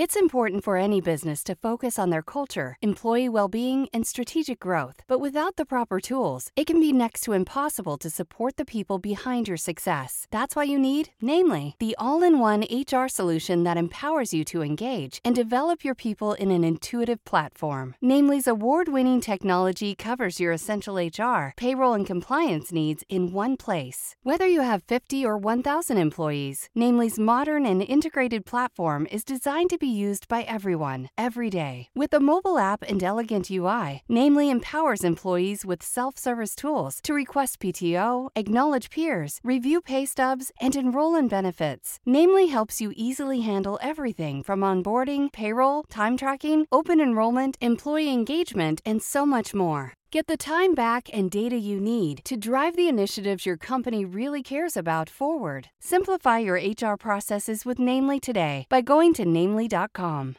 It's important for any business to focus on their culture, employee well being, and strategic growth. But without the proper tools, it can be next to impossible to support the people behind your success. That's why you need Namely, the all in one HR solution that empowers you to engage and develop your people in an intuitive platform. Namely's award winning technology covers your essential HR, payroll, and compliance needs in one place. Whether you have 50 or 1,000 employees, Namely's modern and integrated platform is designed to be used by everyone, every day. With a mobile app and elegant UI, Namely empowers employees with self service tools to request PTO, acknowledge peers, review pay stubs, and enroll in benefits. Namely helps you easily handle everything from onboarding, payroll, time tracking, open enrollment, employee engagement, and so much more. Get the time back and data you need to drive the initiatives your company really cares about forward. Simplify your HR processes with Namely today by going to namely.com.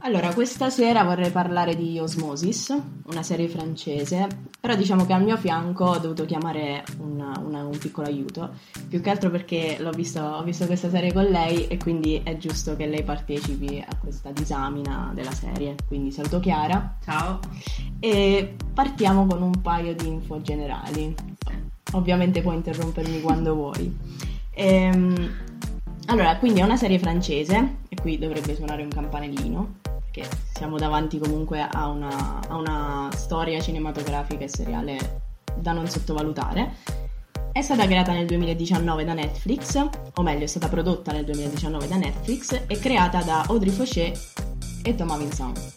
Allora, questa sera vorrei parlare di Osmosis, una serie francese, però diciamo che al mio fianco ho dovuto chiamare una, una, un piccolo aiuto, più che altro perché visto, ho visto questa serie con lei e quindi è giusto che lei partecipi a questa disamina della serie. Quindi saluto Chiara. Ciao. E partiamo con un paio di info generali. Ovviamente puoi interrompermi quando vuoi. Ehm, allora, quindi è una serie francese, e qui dovrebbe suonare un campanellino, perché siamo davanti comunque a una, a una storia cinematografica e seriale da non sottovalutare. È stata creata nel 2019 da Netflix, o meglio è stata prodotta nel 2019 da Netflix e creata da Audrey Fauché e Thomas Vincent.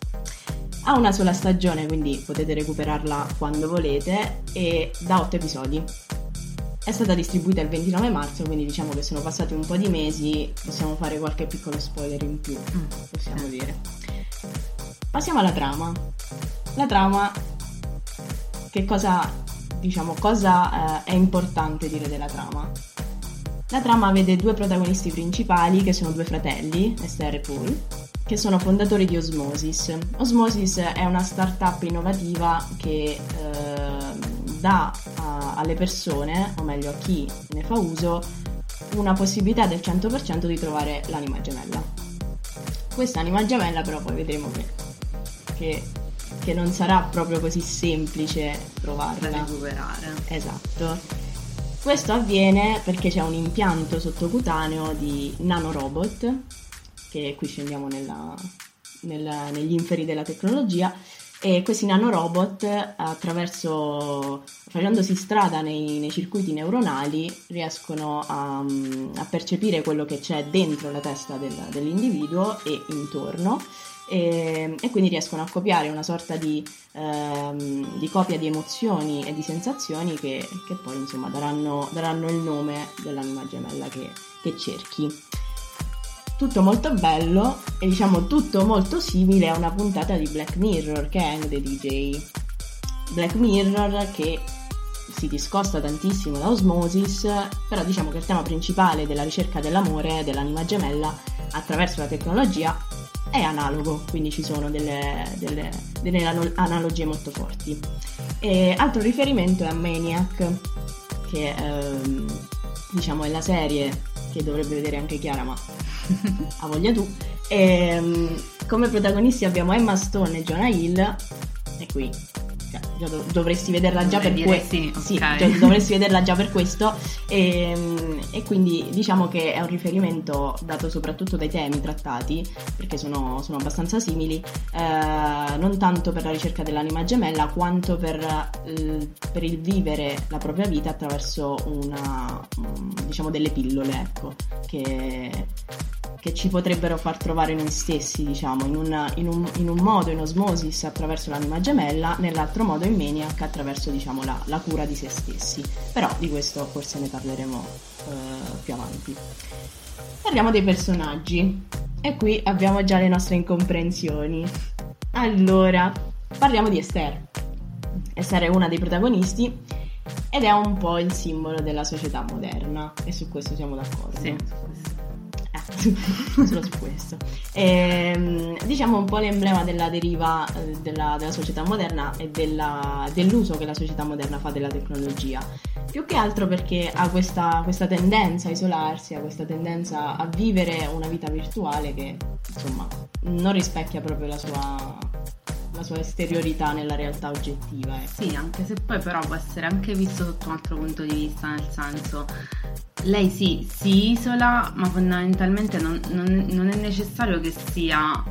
Ha una sola stagione, quindi potete recuperarla quando volete, e da 8 episodi. È stata distribuita il 29 marzo, quindi diciamo che sono passati un po' di mesi, possiamo fare qualche piccolo spoiler in più, mm. possiamo dire. Passiamo alla trama. La trama, che cosa, diciamo, cosa eh, è importante dire della trama? La trama vede due protagonisti principali, che sono due fratelli, Esther e Paul, che sono fondatori di Osmosis. Osmosis è una startup innovativa che eh, dà a, alle persone, o meglio a chi ne fa uso, una possibilità del 100% di trovare l'anima gemella. Questa anima gemella però poi vedremo che che, che non sarà proprio così semplice trovarla. Da recuperare. Esatto. Questo avviene perché c'è un impianto sottocutaneo di nanorobot, che qui scendiamo nella, nella, negli inferi della tecnologia, e questi nanorobot attraverso facendosi strada nei, nei circuiti neuronali riescono a, a, percepire quello che c'è dentro la testa del, dell'individuo e intorno e, e quindi riescono a copiare una sorta di, ehm, di, copia di emozioni e di sensazioni che, che poi insomma daranno, daranno, il nome dell'anima gemella che, che cerchi tutto molto bello e diciamo tutto molto simile a una puntata di Black Mirror che è Hang the DJ. Black Mirror che si discosta tantissimo da Osmosis, però diciamo che il tema principale della ricerca dell'amore, dell'anima gemella, attraverso la tecnologia è analogo, quindi ci sono delle, delle, delle analogie molto forti. E altro riferimento è a Maniac, che ehm, diciamo è la serie che dovrebbe vedere anche Chiara, ma ha voglia tu. E, ehm, come protagonisti abbiamo Emma Stone e Jonah Hill, e qui dov- dovresti vederla già per questo. Sì, sì okay. dovresti vederla già per questo. E, e, quindi diciamo che è un riferimento dato soprattutto dai temi trattati, perché sono, sono abbastanza simili, eh, non tanto per la ricerca dell'anima gemella, quanto per, per il vivere la propria vita attraverso una, diciamo delle pillole, ecco, che che ci potrebbero far trovare noi stessi, diciamo, in, una, in, un, in, un, modo in osmosis attraverso l'anima gemella, nell'altro modo in maniac attraverso, diciamo, la, la cura di se stessi. Però di questo forse ne parleremo eh, più avanti. Parliamo dei personaggi e qui abbiamo già le nostre incomprensioni. Allora, parliamo di Esther. Esther è una dei protagonisti ed è un po' il simbolo della società moderna e su questo siamo d'accordo. Sì. solo su questo. E, ehm, diciamo un po' l'emblema della deriva eh, della, della società moderna e della, dell'uso che la società moderna fa della tecnologia. Più che altro perché ha questa, questa tendenza a isolarsi, ha questa tendenza a vivere una vita virtuale che insomma non rispecchia proprio la sua, la sua esteriorità nella realtà oggettiva. Ecco. Sì, anche se poi però può essere anche visto sotto un altro punto di vista, nel senso lei sì, si isola, ma fondamentalmente non, non, non è necessario che sia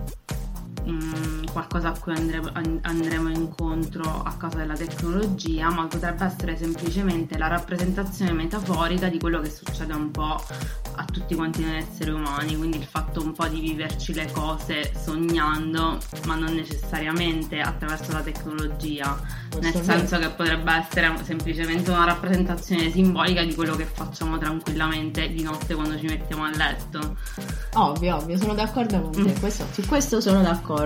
um, qualcosa a cui andremo, andremo, incontro a causa della tecnologia, ma potrebbe essere semplicemente la rappresentazione metaforica di quello che succede un po' a tutti quanti noi esseri umani, quindi il fatto un po' di viverci le cose sognando, ma non necessariamente attraverso la tecnologia, nel senso che potrebbe essere semplicemente una rappresentazione simbolica di quello che facciamo tranquillamente di notte quando ci mettiamo a letto. Ovvio, ovvio, sono d'accordo con te, mm. questo, su questo sono d'accordo.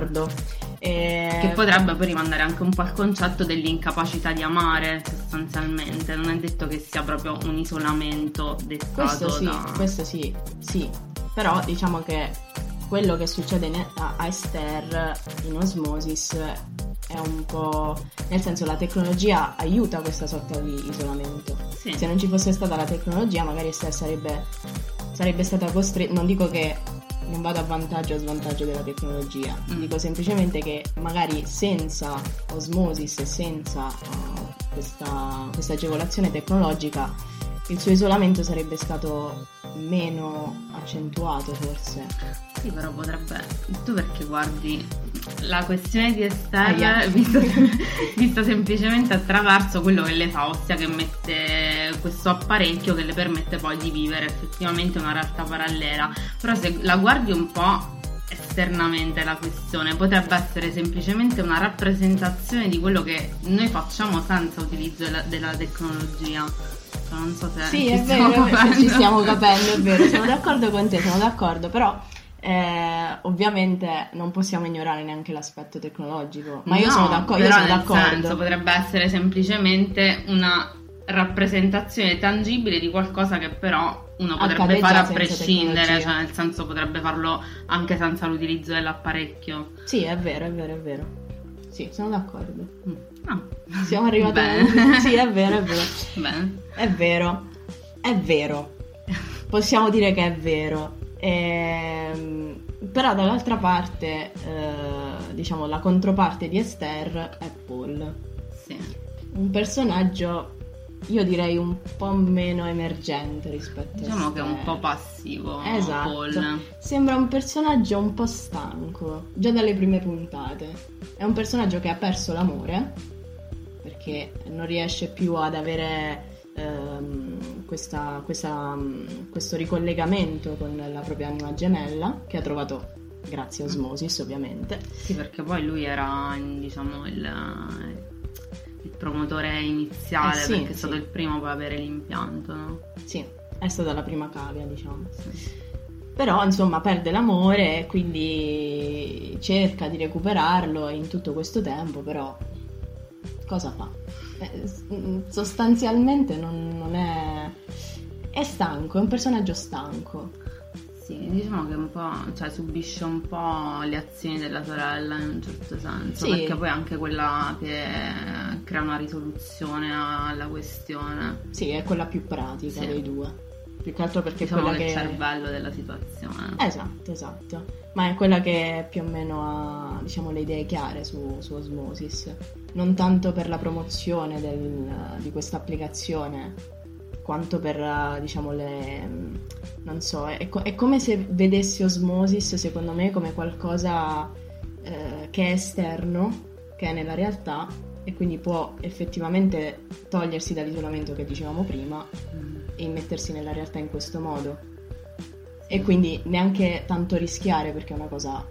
E... Che potrebbe poi rimandare anche un po' al concetto dell'incapacità di amare, sostanzialmente. Non è detto che sia proprio un isolamento dettato questo sì, da... Questo sì, sì. Però diciamo che quello che succede a Esther in Osmosis è un po'... nel senso la tecnologia aiuta questa sorta di isolamento. Sì. Se non ci fosse stata la tecnologia magari Esther sarebbe, sarebbe stata costretta... Non dico che non vado a vantaggio o a svantaggio della tecnologia, mm. dico semplicemente che magari senza osmosis e senza uh, questa, questa agevolazione tecnologica il suo isolamento sarebbe stato meno accentuato forse. Sì, però potrebbe. Tu perché guardi la questione di Estelle ah, yeah. vista, vista, semplicemente attraverso quello che le fa, ossia che mette questo apparecchio che le permette poi di vivere effettivamente una realtà parallela. Però se la guardi un po' esternamente la questione, potrebbe essere semplicemente una rappresentazione di quello che noi facciamo senza utilizzo della, della tecnologia non so se sì, è vero, ci stiamo capendo, è vero, sono d'accordo con te, sono d'accordo, però eh, ovviamente non possiamo ignorare neanche l'aspetto tecnologico, ma io sono, d'accordo, io sono d'accordo. Senso, potrebbe essere semplicemente una rappresentazione tangibile di qualcosa che però uno potrebbe fare a prescindere, cioè nel senso potrebbe farlo anche senza l'utilizzo dell'apparecchio. Sì, è vero, è vero, è vero. Sì, sono d'accordo. Mm. Ah. Siamo arrivati a... Sì, è vero, è vero. Bene. È vero, è vero. Possiamo dire che è vero. Ehm, però dall'altra parte, eh, diciamo, la controparte di Esther è Paul. Sì. Un personaggio io direi un po' meno emergente rispetto diciamo a Diciamo che è un po' passivo. Esatto. Paul. Sembra un personaggio un po' stanco, già dalle prime puntate. È un personaggio che ha perso l'amore perché non riesce più ad avere ehm, questa, questa, questo ricollegamento con la propria anima gemella che ha trovato grazie a Osmosis ovviamente. Sì, perché poi lui era diciamo il, il promotore iniziale eh sì, perché è stato il primo poi a avere l'impianto, no? Sì, è stata la prima cavia diciamo. Sì. Però insomma perde l'amore e quindi cerca di recuperarlo in tutto questo tempo, però cosa fa? Eh, sostanzialmente non, non è... è stanco, è un personaggio stanco. Sì, diciamo che un po', cioè subisce un po' le azioni della sorella in un certo senso, sì. perché poi è anche quella che crea una risoluzione alla questione. Sì, è quella più pratica sì. dei due. Più che altro perché diciamo è quella che... è il cervello della situazione. Esatto, esatto. Ma è quella che più o meno ha, diciamo, le idee chiare su, su Osmosis. Non tanto per la promozione del, di questa applicazione, quanto per, diciamo, le... non so, è, è, come se vedessi Osmosis, secondo me, come qualcosa eh, che è esterno, che è nella realtà, e quindi può effettivamente togliersi dall'isolamento che dicevamo prima mm. e mettersi nella realtà in questo modo. E quindi neanche tanto rischiare perché è una cosa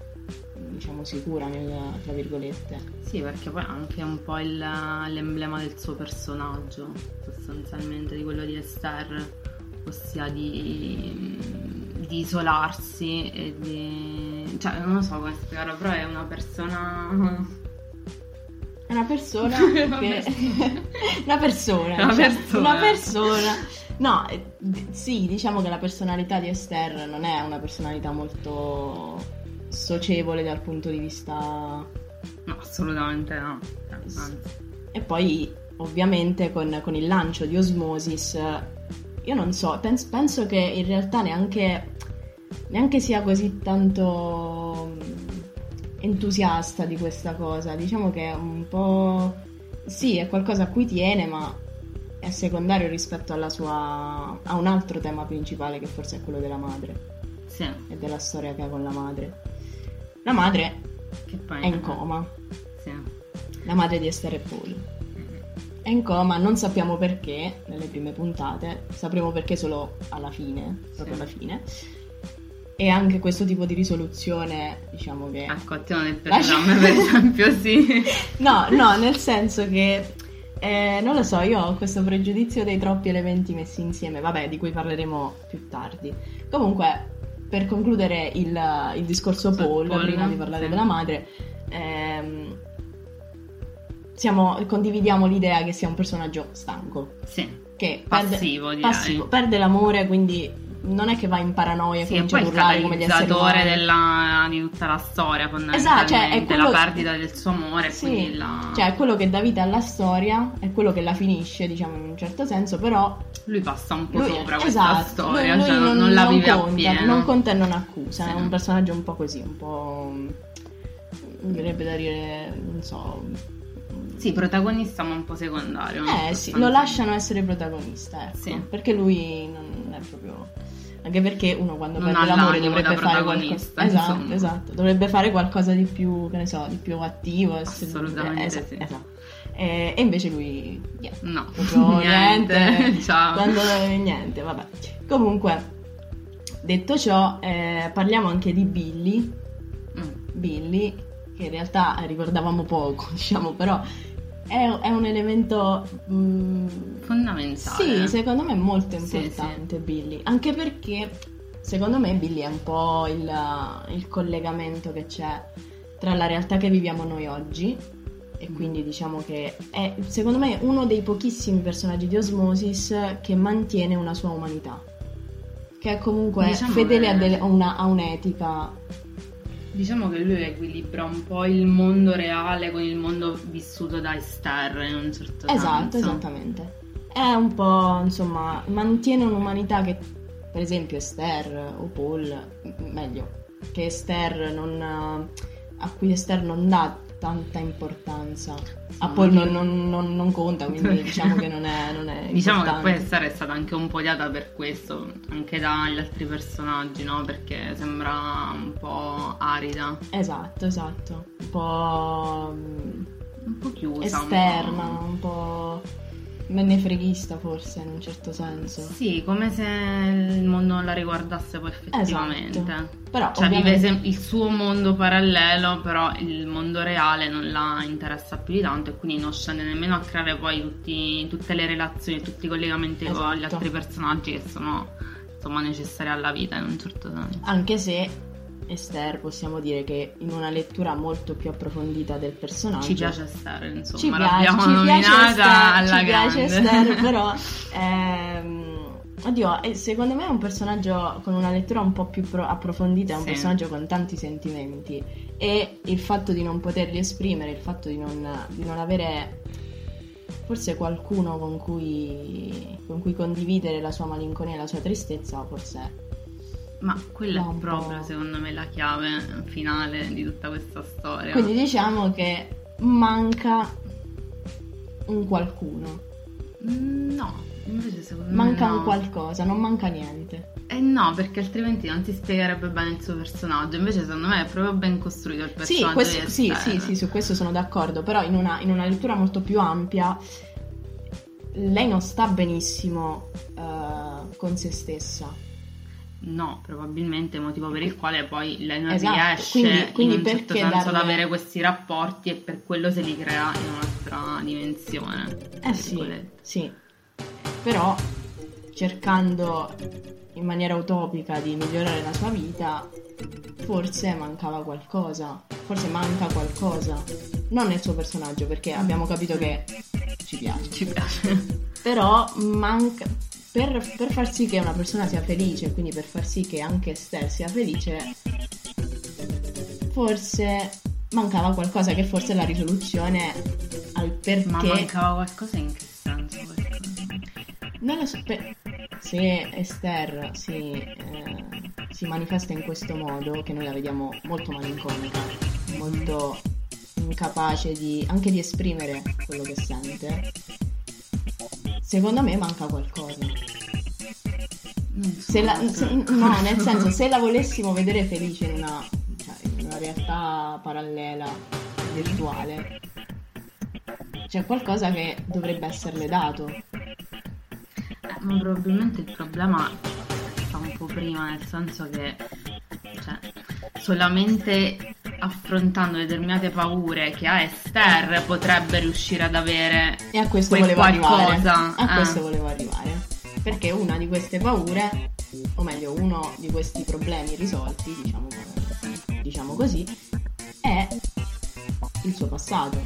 diciamo sicura nel, tra virgolette. Sì, perché poi anche un po' il, l'emblema del suo personaggio, sostanzialmente di quello di Esther, ossia di, di isolarsi e di... cioè non lo so come spiegarlo, però è una persona una persona che... una persona. Una, cioè, persona. una persona. No, eh, sì, diciamo che la personalità di Esther non è una personalità molto socievole dal punto di vista... No, assolutamente no. Anzi. E poi, ovviamente, con, con il lancio di Osmosis, io non so, pens- penso che in realtà neanche, neanche sia così tanto entusiasta di questa cosa. Diciamo che è un po'... Sì, è qualcosa a cui tiene, ma è secondario rispetto alla sua... a un altro tema principale che forse è quello della madre Sì, e della storia che ha con la madre. La madre è in coma, Sì. la madre di Esther e Paul. È in coma, non sappiamo perché nelle prime puntate, sapremo perché solo alla fine, proprio Sì. alla fine. E anche questo tipo di risoluzione, diciamo che... Ecco, a te non è Lascia- piaciuta, a me per esempio sì. No, no, nel senso che eh, non lo so, io ho questo pregiudizio dei troppi elementi messi insieme, vabbè, di cui parleremo più tardi. Comunque, per concludere il, il discorso Paul, Paul, prima di parlare sì. della madre, ehm, siamo- condividiamo l'idea che sia un personaggio stanco, Sì, che perde, passivo direi. passivo, perde l'amore, quindi non è che va in paranoia Sì, e comincia urlare come gli esseri umani. della, di tutta la storia, Esatto, cioè, è quello- la perdita del suo amore, Sì, quindi la... cioè è quello che dà vita alla storia, è quello che la finisce, diciamo in un certo senso, però lui passa un po' lui, sopra esatto, questa storia, lui- cioè lui non, non la vive conta, appieno. non conta e non accusa, Sì. è un personaggio un po' così, un po' mi verrebbe da dire, non so. Sì, protagonista ma un po' secondario. Eh sì, lo lasciano essere protagonista, ecco, Sì. perché lui non è proprio anche perché uno quando Non perde l'amore dovrebbe fare qualcosa esatto, esatto, dovrebbe fare qualcosa di più, che ne so, di più attivo, Assolutamente eh, esatto, sì. esatto. E, e invece lui niente. No, niente, niente, ciao. Quando niente, vabbè. Comunque, detto ciò, eh, parliamo anche di Billy. Mm. Billy, che in realtà ricordavamo poco, diciamo, però è, è un elemento. mm, Fondamentale. sì, secondo me è molto Sì, importante Billy, anche perché secondo me Billy è un po' il, il collegamento che c'è tra la realtà che viviamo noi oggi e quindi diciamo che è secondo me uno dei pochissimi personaggi di Osmosis che mantiene una sua umanità, che è comunque Diciamo fedele che- a, delle- a una- a un'etica. Diciamo che lui equilibra un po' il mondo reale con il mondo vissuto da Esther in un certo Esatto, senso. esattamente. È un po', insomma, mantiene un'umanità che, per esempio, Esther o Paul, meglio, che Esther non, a cui Esther non dà tanta importanza. A Sì, Paul ma- non, non- non- non conta, quindi diciamo che non è, non è Diciamo che poi. Esther è stata anche un po' odiata per questo, anche dagli altri personaggi, no? Perché sembra un po' arida, Esatto, esatto. Un po' mm, un po' chiusa. esterna, un po'. un po' menefreghista forse in un certo senso. Sì, come se il mondo non la riguardasse poi effettivamente. Esatto. Però Cioè vive ovviamente- sem- il suo mondo parallelo, però il mondo reale non la interessa più di tanto e quindi non scende nemmeno a creare poi tutti- tutte le relazioni, tutti i collegamenti con gli Esatto. altri personaggi che sono insomma necessari alla vita in un certo senso. Anche se Esther possiamo dire che in una lettura molto più approfondita del personaggio Ci piace Esther, insomma, ci piace, l'abbiamo piace nominata Esther, alla ci grande. piace Esther, però ehm, oddio, eh, secondo me è un personaggio con una lettura un po' più pro- approfondita, è un Sì. personaggio con tanti sentimenti e il fatto di non poterli esprimere, il fatto di non, di non avere forse qualcuno con cui, con cui condividere la sua malinconia e la sua tristezza, forse Ma quella No, è proprio secondo me la chiave finale di tutta questa storia. Quindi diciamo che manca un qualcuno, Mm, No, invece secondo manca me no. un qualcosa, non manca niente. Eh no, perché altrimenti non si spiegherebbe bene il suo personaggio. Invece, secondo me è proprio ben costruito il Sì, personaggio. questo- di sì, sì, sì, su questo sono d'accordo, però in una, in una lettura molto più ampia lei non sta benissimo eh, con se stessa. No, probabilmente motivo per il quale poi lei non Esatto, riesce quindi- quindi in un certo senso ad darle- avere questi rapporti e per quello se li crea in un'altra dimensione. Eh sì, sì. Però cercando in maniera utopica di migliorare la sua vita, forse mancava qualcosa, forse manca qualcosa. Non nel suo personaggio, perché abbiamo capito che ci piace. Ci piace. Però manca. Per, per far sì che una persona sia felice, quindi per far sì che anche Esther sia felice, forse mancava qualcosa che forse è la risoluzione al perché... Ma mancava qualcosa in che senso? Non lo so, per- se Esther si, eh, si manifesta in questo modo, che noi la vediamo molto malinconica, molto incapace di, anche di esprimere quello che sente, secondo me manca qualcosa. Se la- se- no, nel senso, se la volessimo vedere felice in una, cioè, in una realtà parallela, virtuale, c'è qualcosa che dovrebbe esserle dato. Eh, ma probabilmente il problema sta un po' prima, nel senso che cioè, solamente affrontando determinate paure che ha Esther potrebbe riuscire ad avere E a questo volevo arrivare. qualcosa. A eh. questo volevo arrivare. Perché una di queste paure, o meglio, uno di questi problemi risolti, diciamo, diciamo così, è il suo passato.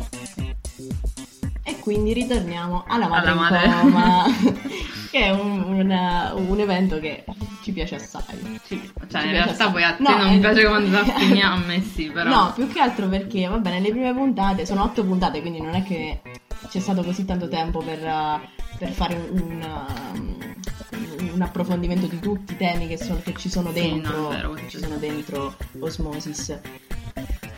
E quindi ritorniamo alla madre Alla madre. che è un, un- un evento che ci piace assai. Sì, Ci cioè in piace realtà assai. poi a te No, non eh, piace quando andrà a me sì, però. No, più che altro perché, va bene, le prime puntate sono otto puntate, quindi non è che c'è stato così tanto tempo per, uh, per fare un, un, uh, un approfondimento di tutti i temi che, sono- che ci sono Sì, dentro, no, è vero, che ci sì. sono dentro Osmosis.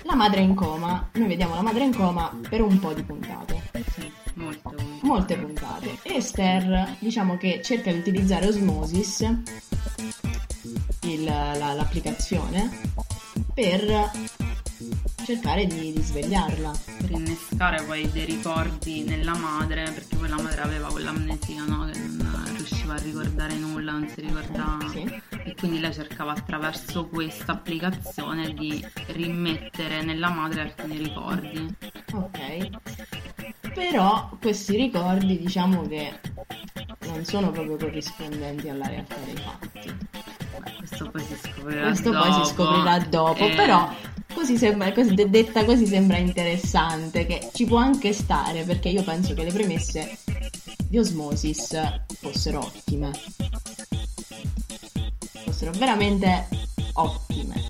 La madre è in coma, noi vediamo la madre in coma per un po' di puntate, Sì, molto. molte puntate. E Esther, diciamo che cerca di utilizzare Osmosis, il- la- l'applicazione, per cercare di, di svegliarla. Per innescare poi dei ricordi nella madre, perché poi la madre aveva quell'amnesia, no? Che non riusciva a ricordare nulla, non si ricordava. Sì. E quindi lei cercava attraverso questa applicazione di rimettere nella madre alcuni ricordi. Ok. Però questi ricordi diciamo che non sono proprio corrispondenti alla realtà dei fatti. Questo poi si scoprirà Questo dopo. poi si scoprirà dopo, Eh, però così sembra, così, de- detta così sembra interessante, che ci può anche stare, perché io penso che le premesse di Osmosis fossero ottime. Fossero veramente ottime.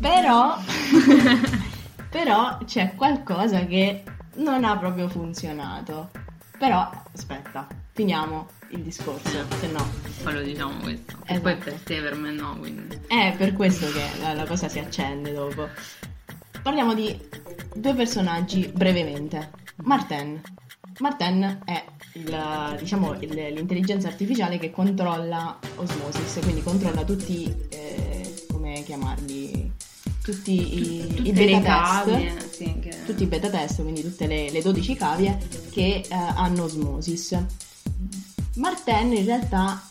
Però, però c'è qualcosa che non ha proprio funzionato. Però, aspetta, finiamo il discorso, se no Poi lo diciamo questo. E Esatto. poi per te, per me no, quindi. è per questo che la, la cosa si accende dopo. Parliamo di due personaggi brevemente. Martin. Martin è il, diciamo, il- l'intelligenza artificiale che controlla Osmosis, quindi controlla tutti, eh, come chiamarli, tutti i, i Tutte beta le test cavie, sì, che- tutti i beta test, quindi tutte le, le 12 cavie che eh, hanno osmosis. Martin in realtà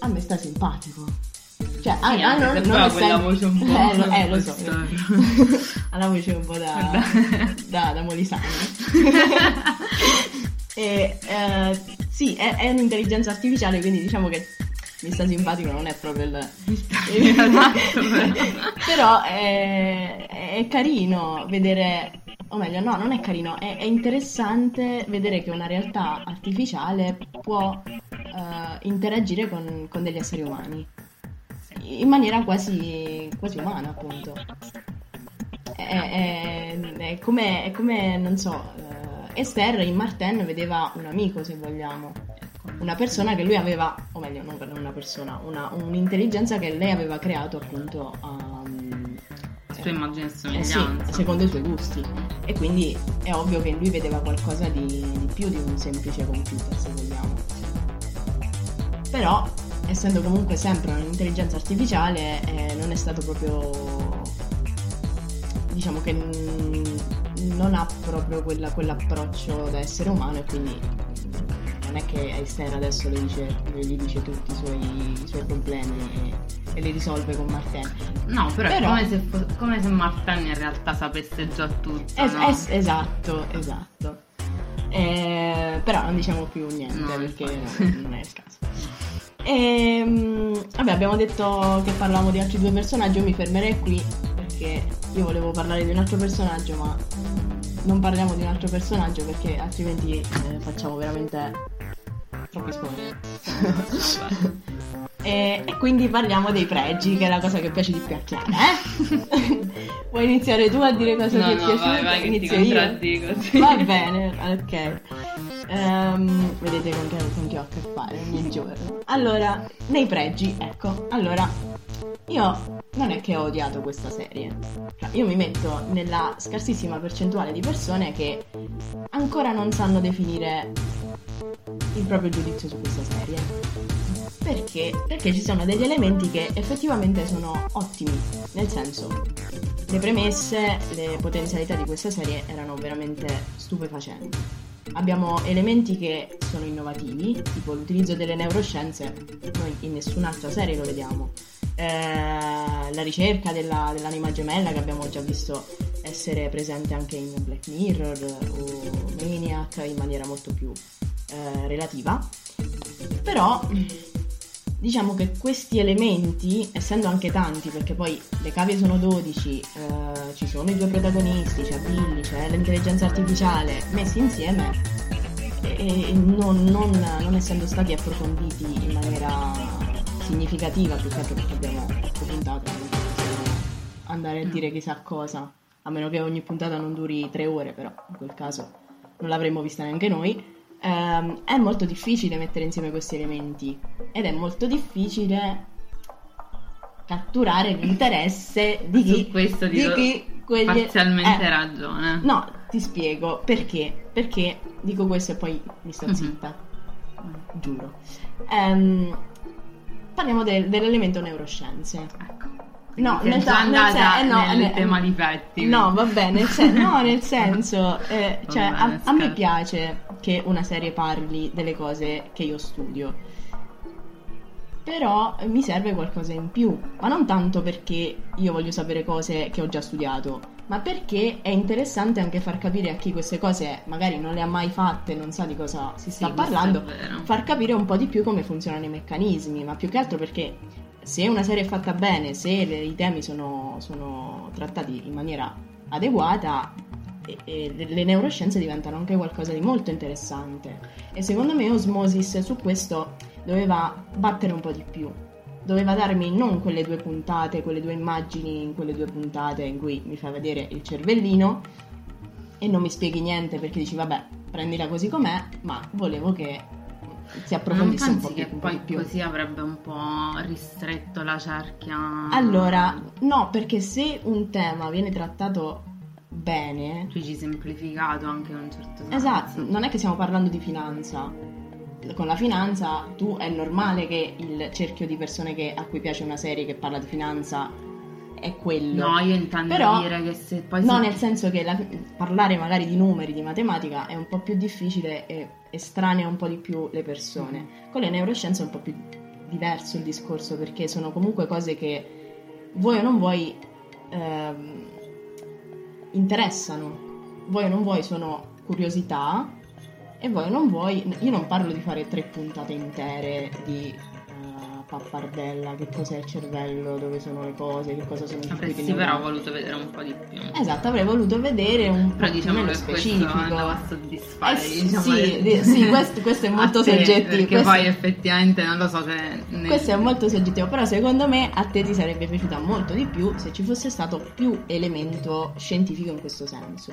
a me sta simpatico. Cioè, Sì, ah, anche non- non quella sem- voce un po' Eh, lo, eh, lo so. ha la voce un po' da, da, da Molisani. e, eh, sì, è, è un'intelligenza artificiale, quindi diciamo che mi sta simpatico, non è proprio il... Esatto, però. È, è carino vedere, o meglio, no, non è carino, è, è interessante vedere che una realtà artificiale può eh, interagire con, con degli esseri umani in maniera quasi, quasi umana, appunto. È, è- come, è come, non so, eh, Esther in Martin vedeva un amico, se vogliamo una persona che lui aveva, o meglio, non per una persona, una, un'intelligenza che lei aveva creato appunto a, Sua immagine e eh sì, somiglianza. secondo i suoi gusti. E quindi è ovvio che lui vedeva qualcosa di, di più di un semplice computer, se vogliamo. Però, essendo comunque sempre un'intelligenza artificiale, eh, non è stato proprio. diciamo che non ha proprio quella- quell'approccio da essere umano e quindi è che Einstein adesso le dice, gli dice tutti i suoi, i suoi problemi e, e li risolve con Martin. No, però, Però- è come se, fo- come se Martin in realtà sapesse già tutto. Es- no? es- esatto, esatto. Eh, però non diciamo più niente No, perché non è il caso. Ehm, vabbè, abbiamo detto che parlavamo di altri due personaggi, io mi fermerei qui perché io volevo parlare di un altro personaggio, ma non parliamo di un altro personaggio perché altrimenti eh, facciamo veramente. e, e, quindi parliamo dei pregi, che è la cosa che piace di più a Chiara, eh? Vuoi iniziare tu a dire cosa no, ti è no, piaciuto? Vai, vai, Inizio che ti io. Sì. Va bene, ok. Um, vedete con che, con che ho a che fare ogni giorno. Allora, nei pregi, ecco. Allora, io non è che ho odiato questa serie. Cioè, io mi metto nella scarsissima percentuale di persone che ancora non sanno definire il proprio giudizio su questa serie. Perché? Perché ci sono degli elementi che effettivamente sono ottimi, nel senso, le premesse, le potenzialità di questa serie erano veramente stupefacenti. Abbiamo elementi che sono innovativi, tipo l'utilizzo delle neuroscienze, noi in nessun'altra serie lo vediamo eh, la ricerca della, dell'anima gemella che abbiamo già visto essere presente anche in Black Mirror o Maniac in maniera molto più eh, relativa. Però diciamo che questi elementi, essendo anche tanti, perché poi le cavie sono 12, eh, ci sono i due protagonisti, c'è Billy, c'è l'intelligenza artificiale, messi insieme e, non, non, non essendo stati approfonditi in maniera significativa più che altro perché abbiamo otto puntate andare a mm. dire chissà cosa a meno che ogni puntata non duri tre ore però in quel caso non l'avremmo vista neanche noi ehm, è molto difficile mettere insieme questi elementi ed è molto difficile catturare l'interesse di chi su questo di chi quegli... parzialmente eh, ragione no ti spiego perché perché dico questo e poi mi sto mhm. zitta mm-hmm. giuro um, parliamo de- dell'elemento neuroscienze. Ecco. No, nel, già nel, sen- eh, no, nel nel tema di petti. No, va bene, sen- no, nel senso, eh, cioè, a, a me piace che una serie parli delle cose che io studio. Però mi serve qualcosa in più, ma non tanto perché io voglio sapere cose che ho già studiato, ma perché è interessante anche far capire a chi queste cose magari non le ha mai fatte, non sa di cosa si sta sì, parlando, far capire un po' di più come funzionano i meccanismi, ma più che altro perché se una serie è fatta bene, se le, i temi sono, sono, trattati in maniera adeguata, e, e le neuroscienze diventano anche qualcosa di molto interessante. E secondo me Osmosis su questo doveva battere un po' di più doveva darmi non quelle due puntate, quelle due immagini in quelle due puntate in cui mi fa vedere il cervellino e non mi spieghi niente perché dici vabbè prendila così com'è, ma volevo che si approfondisse un po' che più. poi più. così avrebbe un po' ristretto la cerchia. Allora, no, perché se un tema viene trattato bene, tu ci semplificato anche in un certo senso. Esatto, non è che stiamo parlando di finanza con la finanza, tu è normale che il cerchio di persone che, a cui piace una serie che parla di finanza è quello. No, io intendo Però, dire che se poi... No, si... nel senso che la, parlare magari di numeri, di matematica è un po' più difficile e estranea un po' di più le persone. Mm. Con le neuroscienze è un po' più diverso il discorso perché sono comunque cose che vuoi o non vuoi ehm, interessano. Vuoi o non vuoi sono curiosità e voi non vuoi, io non parlo di fare tre puntate intere di uh, pappardella, che cos'è il cervello, dove sono le cose, che cosa sono i Avresti però voluto vedere un po' di più. Esatto, avrei voluto vedere un però po' diciamo più specifico. Questo a soddisfare, eh, diciamo, sì, le... sì questo, questo, è molto te, soggettivo. Perché questo... poi effettivamente non lo so se... Ne... Questo è molto soggettivo, però secondo me a te ti sarebbe piaciuta molto di più se ci fosse stato più elemento scientifico in questo senso.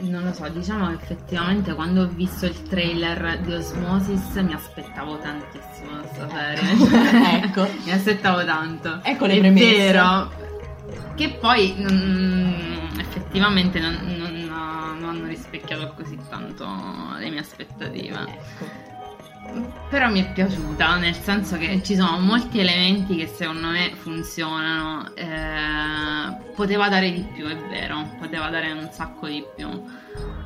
Non lo so, diciamo che effettivamente quando ho visto il trailer di Osmosis mi aspettavo tantissimo questa serie. Ecco. mi aspettavo tanto. Ecco le premesse. È vero. Che poi mm, effettivamente non, non, non, hanno rispecchiato così tanto le mie aspettative. Ecco però mi è piaciuta, nel senso che ci sono molti elementi che secondo me funzionano. Eh, poteva dare di più, è vero, poteva dare un sacco di più.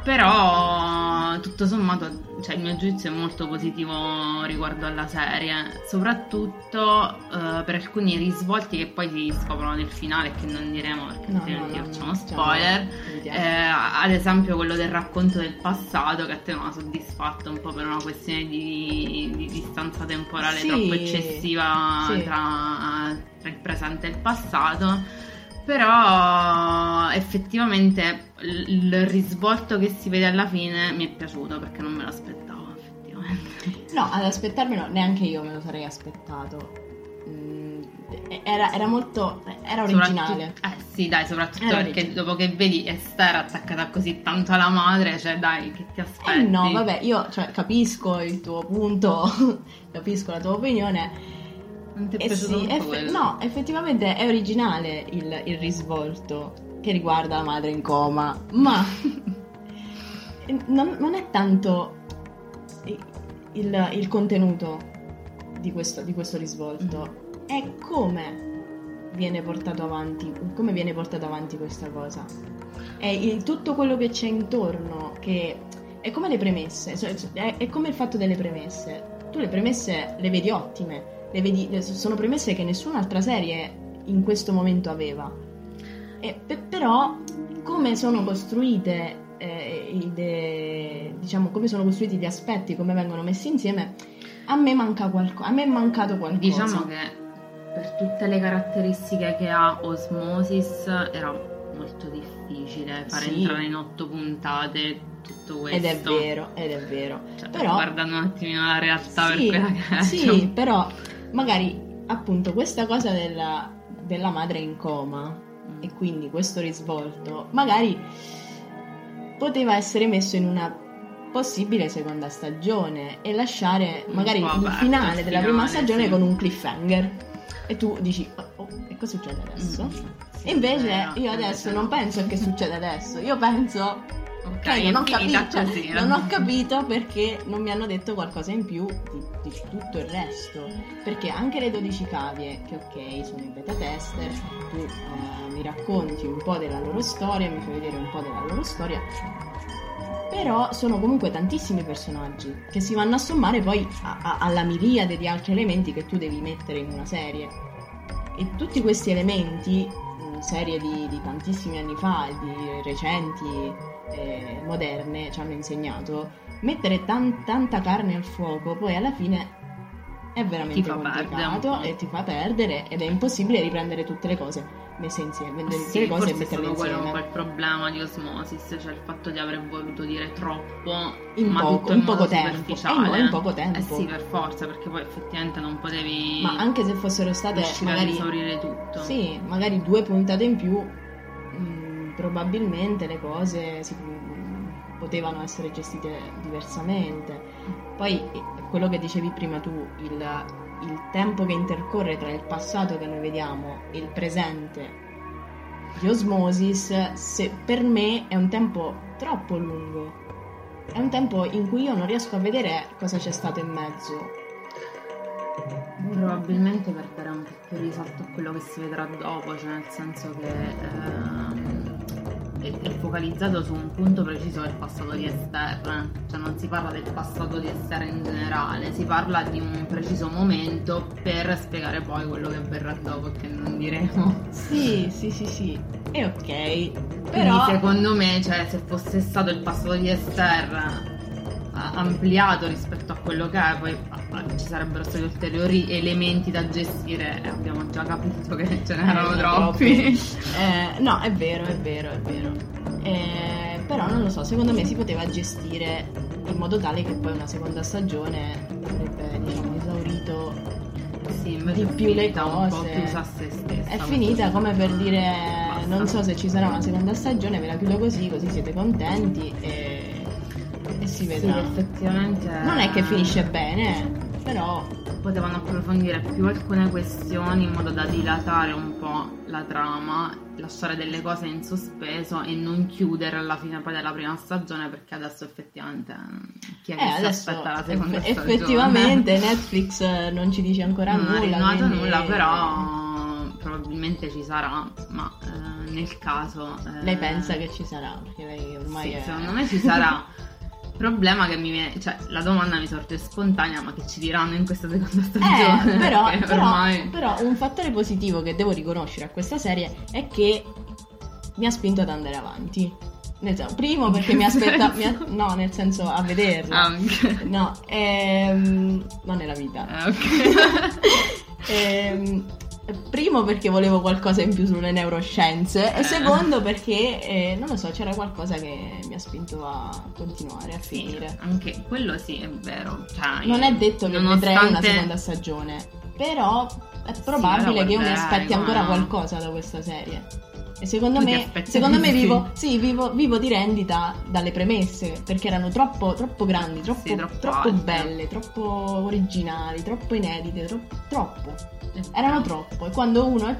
Però tutto sommato cioè, il mio giudizio è molto positivo riguardo alla serie, soprattutto eh, per alcuni risvolti che poi si scoprono nel finale che non diremo perché no, altrimenti no, facciamo no, spoiler. Eh, ad esempio quello del racconto del passato che a te non ha soddisfatto un po' per una questione di, di distanza temporale sì, troppo eccessiva sì. tra, tra il presente e il passato però effettivamente il risvolto che si vede alla fine mi è piaciuto perché non me l'aspettavo assolutamente. No, ad aspettarmelo neanche io me lo sarei aspettato. Mm, era, era molto. Era originale. Eh sì, dai, soprattutto Era perché originale. dopo che vedi Esther attaccata così tanto alla madre, cioè dai, che ti aspetti? Eh no, vabbè, io cioè, capisco il tuo punto, capisco la tua opinione. Non ti è E piaciuto sì, eff- no, effettivamente è originale il, il risvolto che riguarda la madre in coma, ma non, non è tanto il, il contenuto di questo, di questo risvolto, è come viene portato avanti, come viene portato avanti questa cosa. È il- tutto quello che c'è intorno, che è come le premesse, cioè, è, è come il fatto delle premesse. Tu le premesse le vedi ottime, le vedi, le- sono premesse che nessun'altra serie in questo momento aveva. E, pe- però, come sono costruite, eh, de- diciamo, come sono costruiti gli aspetti, come vengono messi insieme, a me manca qualcosa. A me è mancato qualcosa. Diciamo che per tutte le caratteristiche che ha Osmosis era molto difficile fare Sì. entrare in otto puntate tutto questo. Ed è vero, ed è vero. Cioè, Però- guardando un attimino la realtà sì, per quella che è. sì, cioè, però magari appunto questa cosa della, della madre in coma e quindi questo risvolto magari poteva essere messo in una possibile seconda stagione e lasciare magari il finale il della prima finale, stagione sì. con un cliffhanger e tu dici oh, oh, e cosa succede adesso? Mm, sì, invece vero, io adesso non no. penso che succeda adesso, io penso Ok, che non ho, capito, così, non ho capito perché non mi hanno detto qualcosa in più di, di tutto il resto. Perché anche le 12 cavie, che ok, sono in beta tester, tu eh, mi racconti un po' della loro storia, mi fai vedere un po' della loro storia. Però sono comunque tantissimi personaggi che si vanno a sommare poi a- a- alla miriade di altri elementi che tu devi mettere in una serie. E tutti questi elementi, serie di, di tantissimi anni fa, di recenti, eh, moderne, ci hanno insegnato, mettere tan- tanta carne al fuoco poi alla fine è veramente perdere complicato po'. e ti fa perdere ed è impossibile riprendere tutte le cose messe insieme, vendere tutte Sì, le cose e metterle stato quello un insieme. po' il problema di Osmosis, cioè il fatto di aver voluto dire troppo, In ma poco- tutto in in poco tempo. Eh no, in poco tempo. Eh sì, per forza, perché poi effettivamente non potevi Ma anche se fossero state magari esaurire tutto. Sì, magari due puntate in più, mh, probabilmente le cose si- mh, potevano essere gestite diversamente. Poi eh, quello che dicevi prima tu, il, il tempo che intercorre tra il passato che noi vediamo e il presente di Osmosis, se, per me è un tempo troppo lungo. È un tempo in cui io non riesco a vedere cosa c'è stato in mezzo. Probabilmente per dare un po' più risalto a quello che si vedrà dopo, cioè nel senso che ehm, è, è focalizzato su un punto preciso del passato di Esther, cioè non si parla del passato di Esther in generale, si parla di un preciso momento per spiegare poi quello che verrà dopo, che non diremo. Sì, sì, sì, sì. È ok. Quindi Però secondo me, cioè, se fosse stato il passato di Esther eh, ampliato rispetto a quello che è, poi ah, ci sarebbero stati ulteriori elementi da gestire e abbiamo già capito che ce n'erano Eh, troppi. Eh, no, è vero, è vero, è vero. Eh, però non lo so, secondo me si poteva gestire in modo tale che poi una seconda stagione avrebbe, diciamo, esaurito. sì, di più le finita un po' cose. stessa. È finita come per dire Basta. non so se ci sarà una seconda stagione, ve la chiudo così, così siete contenti e, e si Sì, vedrà. effettivamente. Non è che finisce bene, però Potevano approfondire più alcune questioni in modo da dilatare un po' la trama, lasciare delle cose in sospeso e non chiudere alla fine poi della prima stagione perché adesso effettivamente mm, chi è che eh, si aspetta la seconda eff- stagione? effettivamente Netflix eh, non ci dice ancora non nulla. ha rinnovato quindi- nulla, però probabilmente ci sarà, ma eh, nel caso... eh, Lei pensa che ci sarà, perché lei ormai sì, è... secondo me ci sarà. Problema che mi viene, cioè la domanda mi sorge spontanea, ma che ci diranno in questa seconda stagione? Eh, però, però- ormai- però un fattore positivo che devo riconoscere a questa serie è che mi ha spinto ad andare avanti. Nel senso, primo perché mi che aspetta... senso? mi ha- no, nel senso a vederla. Ah, ok. No, ehm, non nella vita. Eh, ok. Ehm, Primo perché volevo qualcosa in più sulle neuroscienze Eh. e secondo perché, eh, non lo so, c'era qualcosa che mi ha spinto a continuare, a Sì, finire. anche quello sì, è vero. Cioè, Non è detto che nonostante- vedrei una seconda stagione, però è probabile la che io mi aspetti ancora no? qualcosa da questa serie. E secondo Tu me, secondo me vivo, sì, vivo, vivo di rendita dalle premesse, perché erano troppo, troppo grandi, troppo, Sì, troppo troppo belle, troppo originali, troppo inedite, troppo, troppo. Erano troppo e quando uno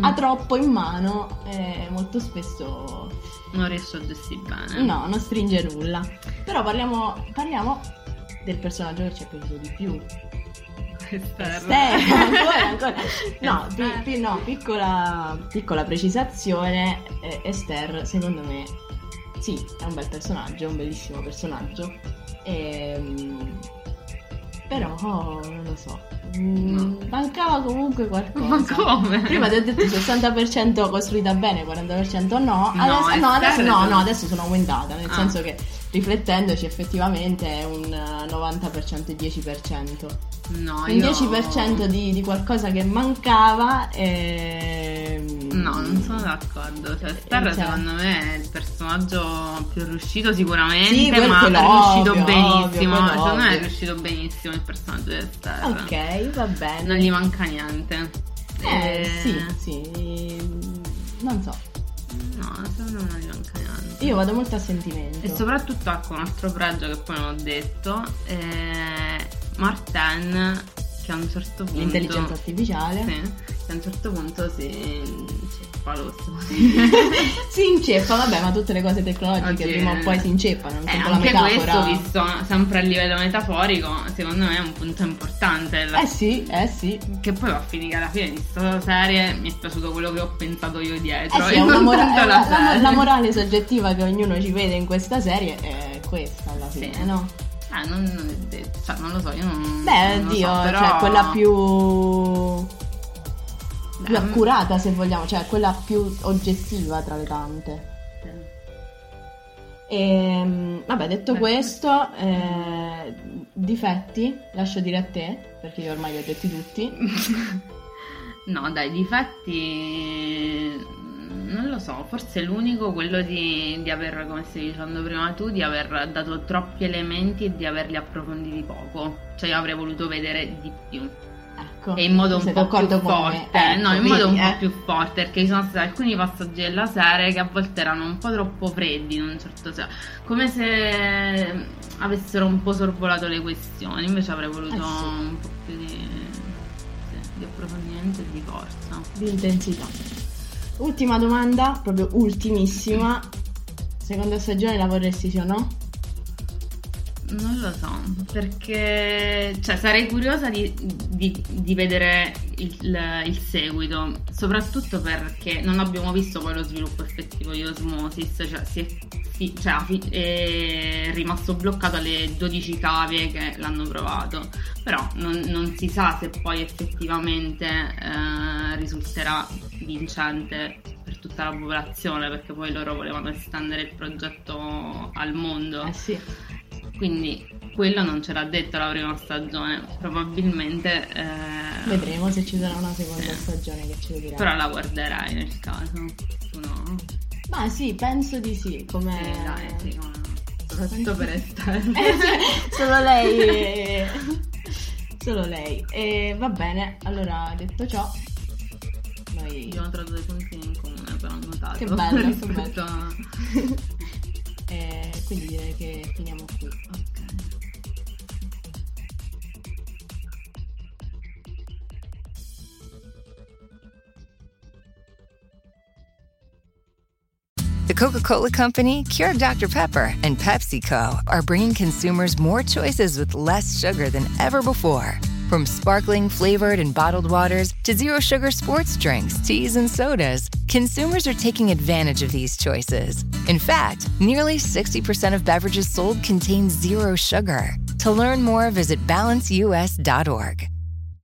ha troppo in mano eh, molto spesso Non riesco a gestire bene. no, non stringe nulla. Però parliamo, parliamo del personaggio che ci è piaciuto di più. Esther, ancora, ancora. No, pi- pi- no, piccola, piccola precisazione, eh, Esther secondo me sì, è un bel personaggio, è un bellissimo personaggio. Ehm, però non lo so, mm, No. mancava comunque qualcosa. Ma come? Prima ti ho detto 60% costruita bene, 40% no. No, Adesso, no, adesso, no, no, adesso sono aumentata, nel Ah. senso che riflettendoci effettivamente è un eh, 90% e 10%. No, Un io... 10% di, di qualcosa che mancava e... No, non sono d'accordo. Cioè, Esther Cioè- secondo me è il personaggio più riuscito sicuramente, Sì, ma è riuscito ovvio, benissimo. ovvio, secondo me è ovvio. riuscito benissimo il personaggio di Esther. Ok, va bene. Non gli manca niente. Eh, Eh, sì, sì. Non so. No, secondo me non gli manca niente. Io vado molto a sentimento. E soprattutto ecco un altro pregio che poi non ho detto. Eh, Martin che a un certo punto. L'intelligenza artificiale. Sì, che a un certo punto si. Inceppa lo si inceppa, vabbè, ma tutte le cose tecnologiche Oggi- prima o poi si inceppano, Eh, la anche questo, visto sempre a livello metaforico, secondo me è un punto importante. La- Eh sì, eh sì. Che poi va a finire alla fine di questa serie mi è piaciuto quello che ho pensato io dietro. Eh sì, non mora- la la, la morale soggettiva che ognuno ci vede in questa serie è questa alla fine, Sì. no? Eh, non, non cioè, non lo so, io non. Beh, non oddio, so, però... cioè quella più più accurata se vogliamo, cioè quella più oggettiva tra le tante. E, vabbè, detto Beh. questo, eh, difetti lascio dire a te, perché io ormai li ho detti tutti. No, dai, difetti non lo so, forse l'unico quello di, di aver, come stavi dicendo prima tu, di aver dato troppi elementi e di averli approfonditi poco. Cioè io avrei voluto vedere di più. Ecco, E in modo un sei po' più forte. Ecco, no, in modo un po' eh? più forte, perché ci sono stati alcuni passaggi della serie che a volte erano un po' troppo freddi, in un certo senso. Come se avessero un po' sorvolato le questioni. Invece avrei voluto Eh sì. un po' più di, sì, di approfondimento e di forza. di intensità. Ultima domanda, proprio ultimissima. Seconda stagione la vorresti sì o no? Non lo so, perché cioè, sarei curiosa di, di- di vedere il, il seguito, soprattutto perché non abbiamo visto poi lo sviluppo effettivo di Osmosis, cioè, si è, si- cioè, è rimasto bloccato alle 12 cavie che l'hanno provato, però non, non si sa se poi effettivamente eh, risulterà vincente per tutta la popolazione, perché poi loro volevano estendere il progetto al mondo. Eh sì. Quindi quello non ce l'ha detto la prima stagione, probabilmente. eh, Vedremo se ci sarà una seconda Sì. stagione che ce lo dirà. Però la guarderai nel caso. Tu no? Ma sì, penso di sì, come... Sì, dai, sì, come. Soprattutto per esterno. Eh solo lei. Solo lei. E va bene, allora detto ciò, noi... Abbiamo trovato dei punti in comune, però notato. Che bello, che a- Eh, quindi direi che finiamo qui. Ok. The Coca Cola Company, Keurig Dr. Pepper, and PepsiCo are bringing consumers more choices with less sugar than ever before. From sparkling flavored and bottled waters to zero sugar sports drinks, teas, and sodas, consumers are taking advantage of these choices. In fact, nearly 60% of beverages sold contain zero sugar. To learn more, visit balanceus.org.